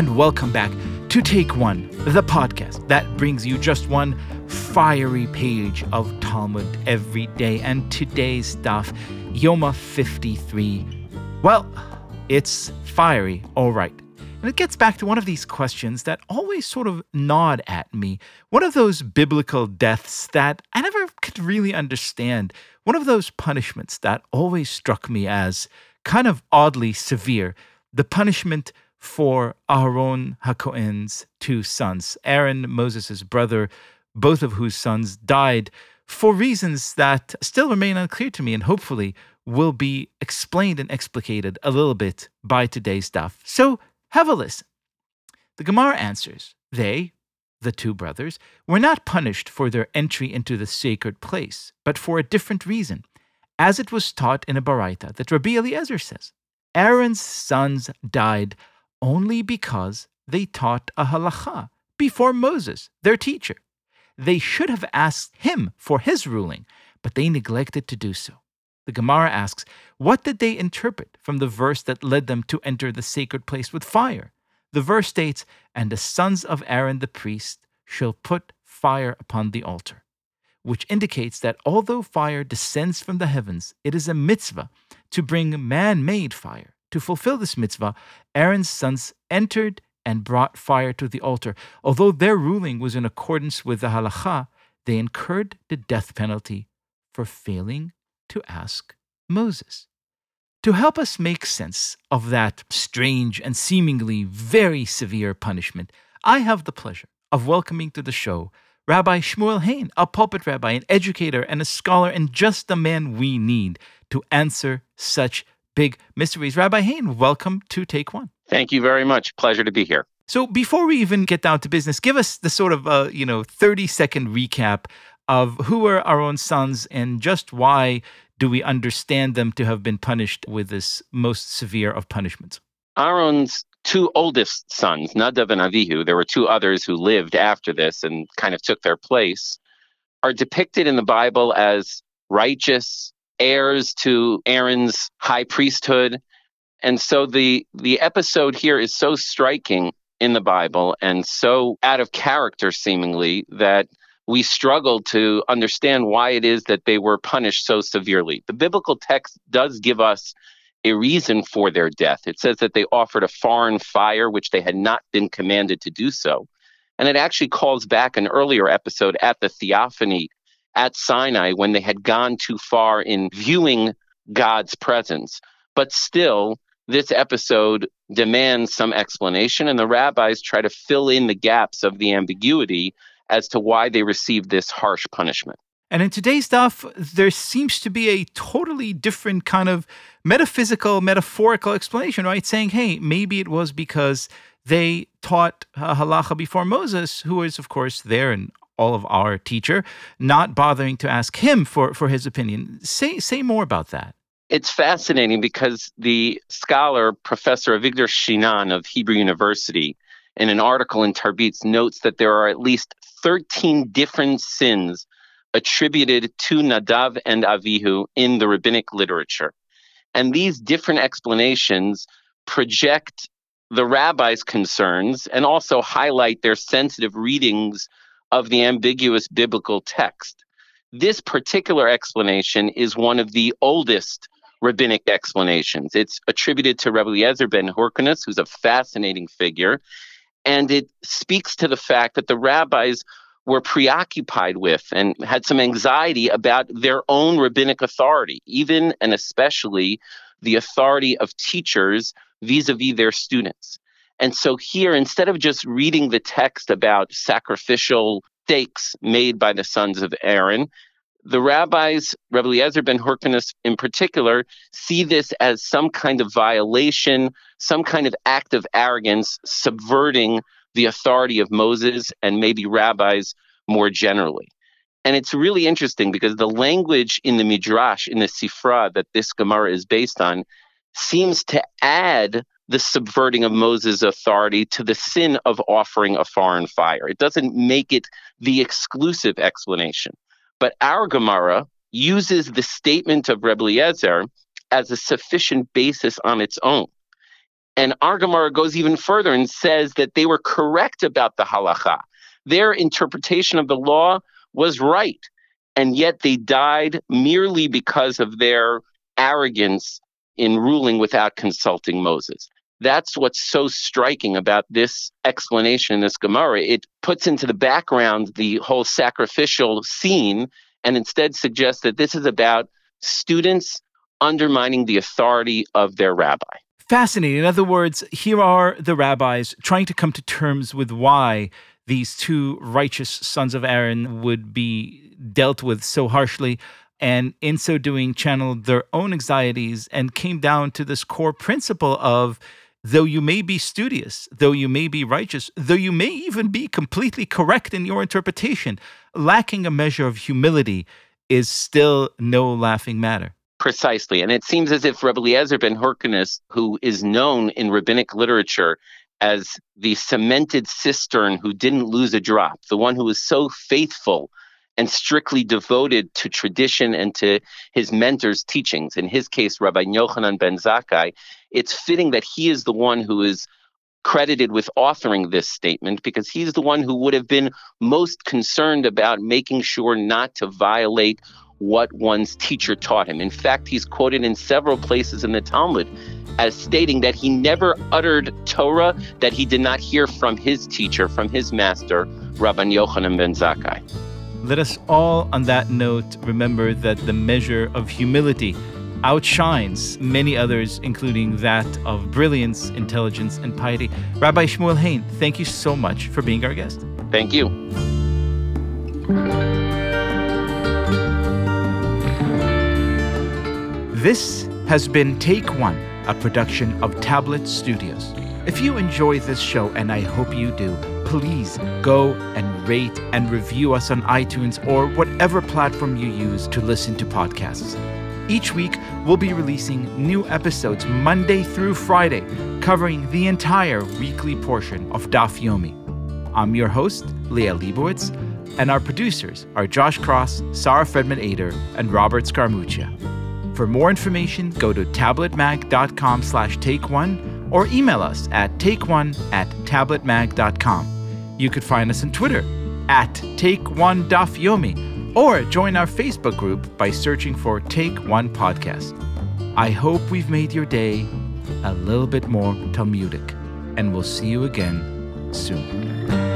and welcome back to Take One, the podcast that brings you just one fiery page of Talmud every day. And today's daf, Yoma 53. Well, it's fiery, all right. And it gets back to one of these questions that always sort of gnawed at me. One of those biblical deaths that I never could really understand. One of those punishments that always struck me as kind of oddly severe. The punishment for Aaron HaKohen's two sons, Aaron, Moses' brother, both of whose sons died for reasons that still remain unclear to me and hopefully will be explained and explicated a little bit by today's daf. So have a listen. The Gemara answers They, the two brothers, were not punished for their entry into the sacred place, but for a different reason, as it was taught in a Baraita that Rabbi Eliezer says Aaron's sons died only because they taught a halacha before Moses, their teacher. They should have asked him for his ruling, but they neglected to do so. The Gemara asks, What did they interpret from the verse that led them to enter the sacred place with fire? The verse states, And the sons of Aaron the priest shall put fire upon the altar, which indicates that although fire descends from the heavens, it is a mitzvah to bring man made fire. To fulfill this mitzvah, Aaron's sons entered and brought fire to the altar. Although their ruling was in accordance with the halacha, they incurred the death penalty for failing to ask Moses. To help us make sense of that strange and seemingly very severe punishment, I have the pleasure of welcoming to the show Rabbi Shmuel Hain, a pulpit rabbi, an educator, and a scholar, and just the man we need to answer such big mysteries. Rabbi Hain, welcome to Take One. Thank you very much. Pleasure to be here. So before we even get down to business, give us the sort of uh, you know 30 second recap of who were Aaron's sons and just why do we understand them to have been punished with this most severe of punishments? Aaron's two oldest sons, Nadav and Avihu, there were two others who lived after this and kind of took their place, are depicted in the Bible as righteous heirs to Aaron's high priesthood. And so the the episode here is so striking in the Bible and so out of character seemingly that we struggle to understand why it is that they were punished so severely. The biblical text does give us a reason for their death. It says that they offered a foreign fire, which they had not been commanded to do so. And it actually calls back an earlier episode at the theophany at Sinai when they had gone too far in viewing God's presence. But still, this episode demands some explanation, and the rabbis try to fill in the gaps of the ambiguity as to why they received this harsh punishment. And in today's daf, there seems to be a totally different kind of metaphysical, metaphorical explanation, right? Saying, hey, maybe it was because they taught uh, halacha before Moses, who is, of course, there and all of our teacher, not bothering to ask him for, for his opinion. Say, say more about that. It's fascinating because the scholar, Professor Avigdor Shinan of Hebrew University, in an article in Tarbiz, notes that there are at least 13 different sins attributed to Nadav and Avihu in the rabbinic literature. And these different explanations project the rabbi's concerns and also highlight their sensitive readings of the ambiguous biblical text. This particular explanation is one of the oldest rabbinic explanations. It's attributed to Rebbe Eliezer ben Hyrcanus, who's a fascinating figure, and it speaks to the fact that the rabbis were preoccupied with and had some anxiety about their own rabbinic authority, even and especially the authority of teachers vis a vis their students. And so here, instead of just reading the text about sacrificial stakes made by the sons of Aaron, the rabbis, Rebbe Eliezer ben Hyrcanus in particular, see this as some kind of violation, some kind of act of arrogance, subverting the authority of Moses and maybe rabbis more generally. And it's really interesting because the language in the Midrash, in the Sifra that this Gemara is based on, seems to add the subverting of Moses' authority to the sin of offering a foreign fire. It doesn't make it the exclusive explanation. But our Gemara uses the statement of Rebbe Eliezer as a sufficient basis on its own. And our Gemara goes even further and says that they were correct about the halacha. Their interpretation of the law was right. And yet they died merely because of their arrogance in ruling without consulting Moses. That's what's so striking about this explanation in this Gemara. It puts into the background the whole sacrificial scene and instead suggests that this is about students undermining the authority of their rabbi. Fascinating. In other words, here are the rabbis trying to come to terms with why these two righteous sons of Aaron would be dealt with so harshly. And in so doing, channeled their own anxieties and came down to this core principle of though you may be studious, though you may be righteous, though you may even be completely correct in your interpretation, lacking a measure of humility is still no laughing matter. Precisely. And it seems as if Rebbe Eliezer ben Hyrcanus, who is known in rabbinic literature as the cemented cistern who didn't lose a drop, the one who was so faithful and strictly devoted to tradition and to his mentor's teachings. In his case, Rabbi Yochanan ben Zakkai, it's fitting that he is the one who is credited with authoring this statement because he's the one who would have been most concerned about making sure not to violate what one's teacher taught him. In fact, he's quoted in several places in the Talmud as stating that he never uttered Torah that he did not hear from his teacher, from his master, Rabban Yochanan ben Zakkai. Let us all, on that note, remember that the measure of humility outshines many others, including that of brilliance, intelligence, and piety. Rabbi Shmuel Hain, thank you so much for being our guest. Thank you. This has been Take One, a production of Tablet Studios. If you enjoy this show, and I hope you do, please go and rate and review us on iTunes or whatever platform you use to listen to podcasts. Each week, we'll be releasing new episodes Monday through Friday, covering the entire weekly portion of Daf Yomi. I'm your host, Liel Leibovitz, and our producers are Josh Cross, Sarah Fredman Ader, and Robert Scaramuccia. For more information, go to tabletmag.com slash take one or email us at takeone at tabletmag.com. You could find us on Twitter at Take One Daf Yomi or join our Facebook group by searching for Take One Podcast. I hope we've made your day a little bit more Talmudic, and we'll see you again soon.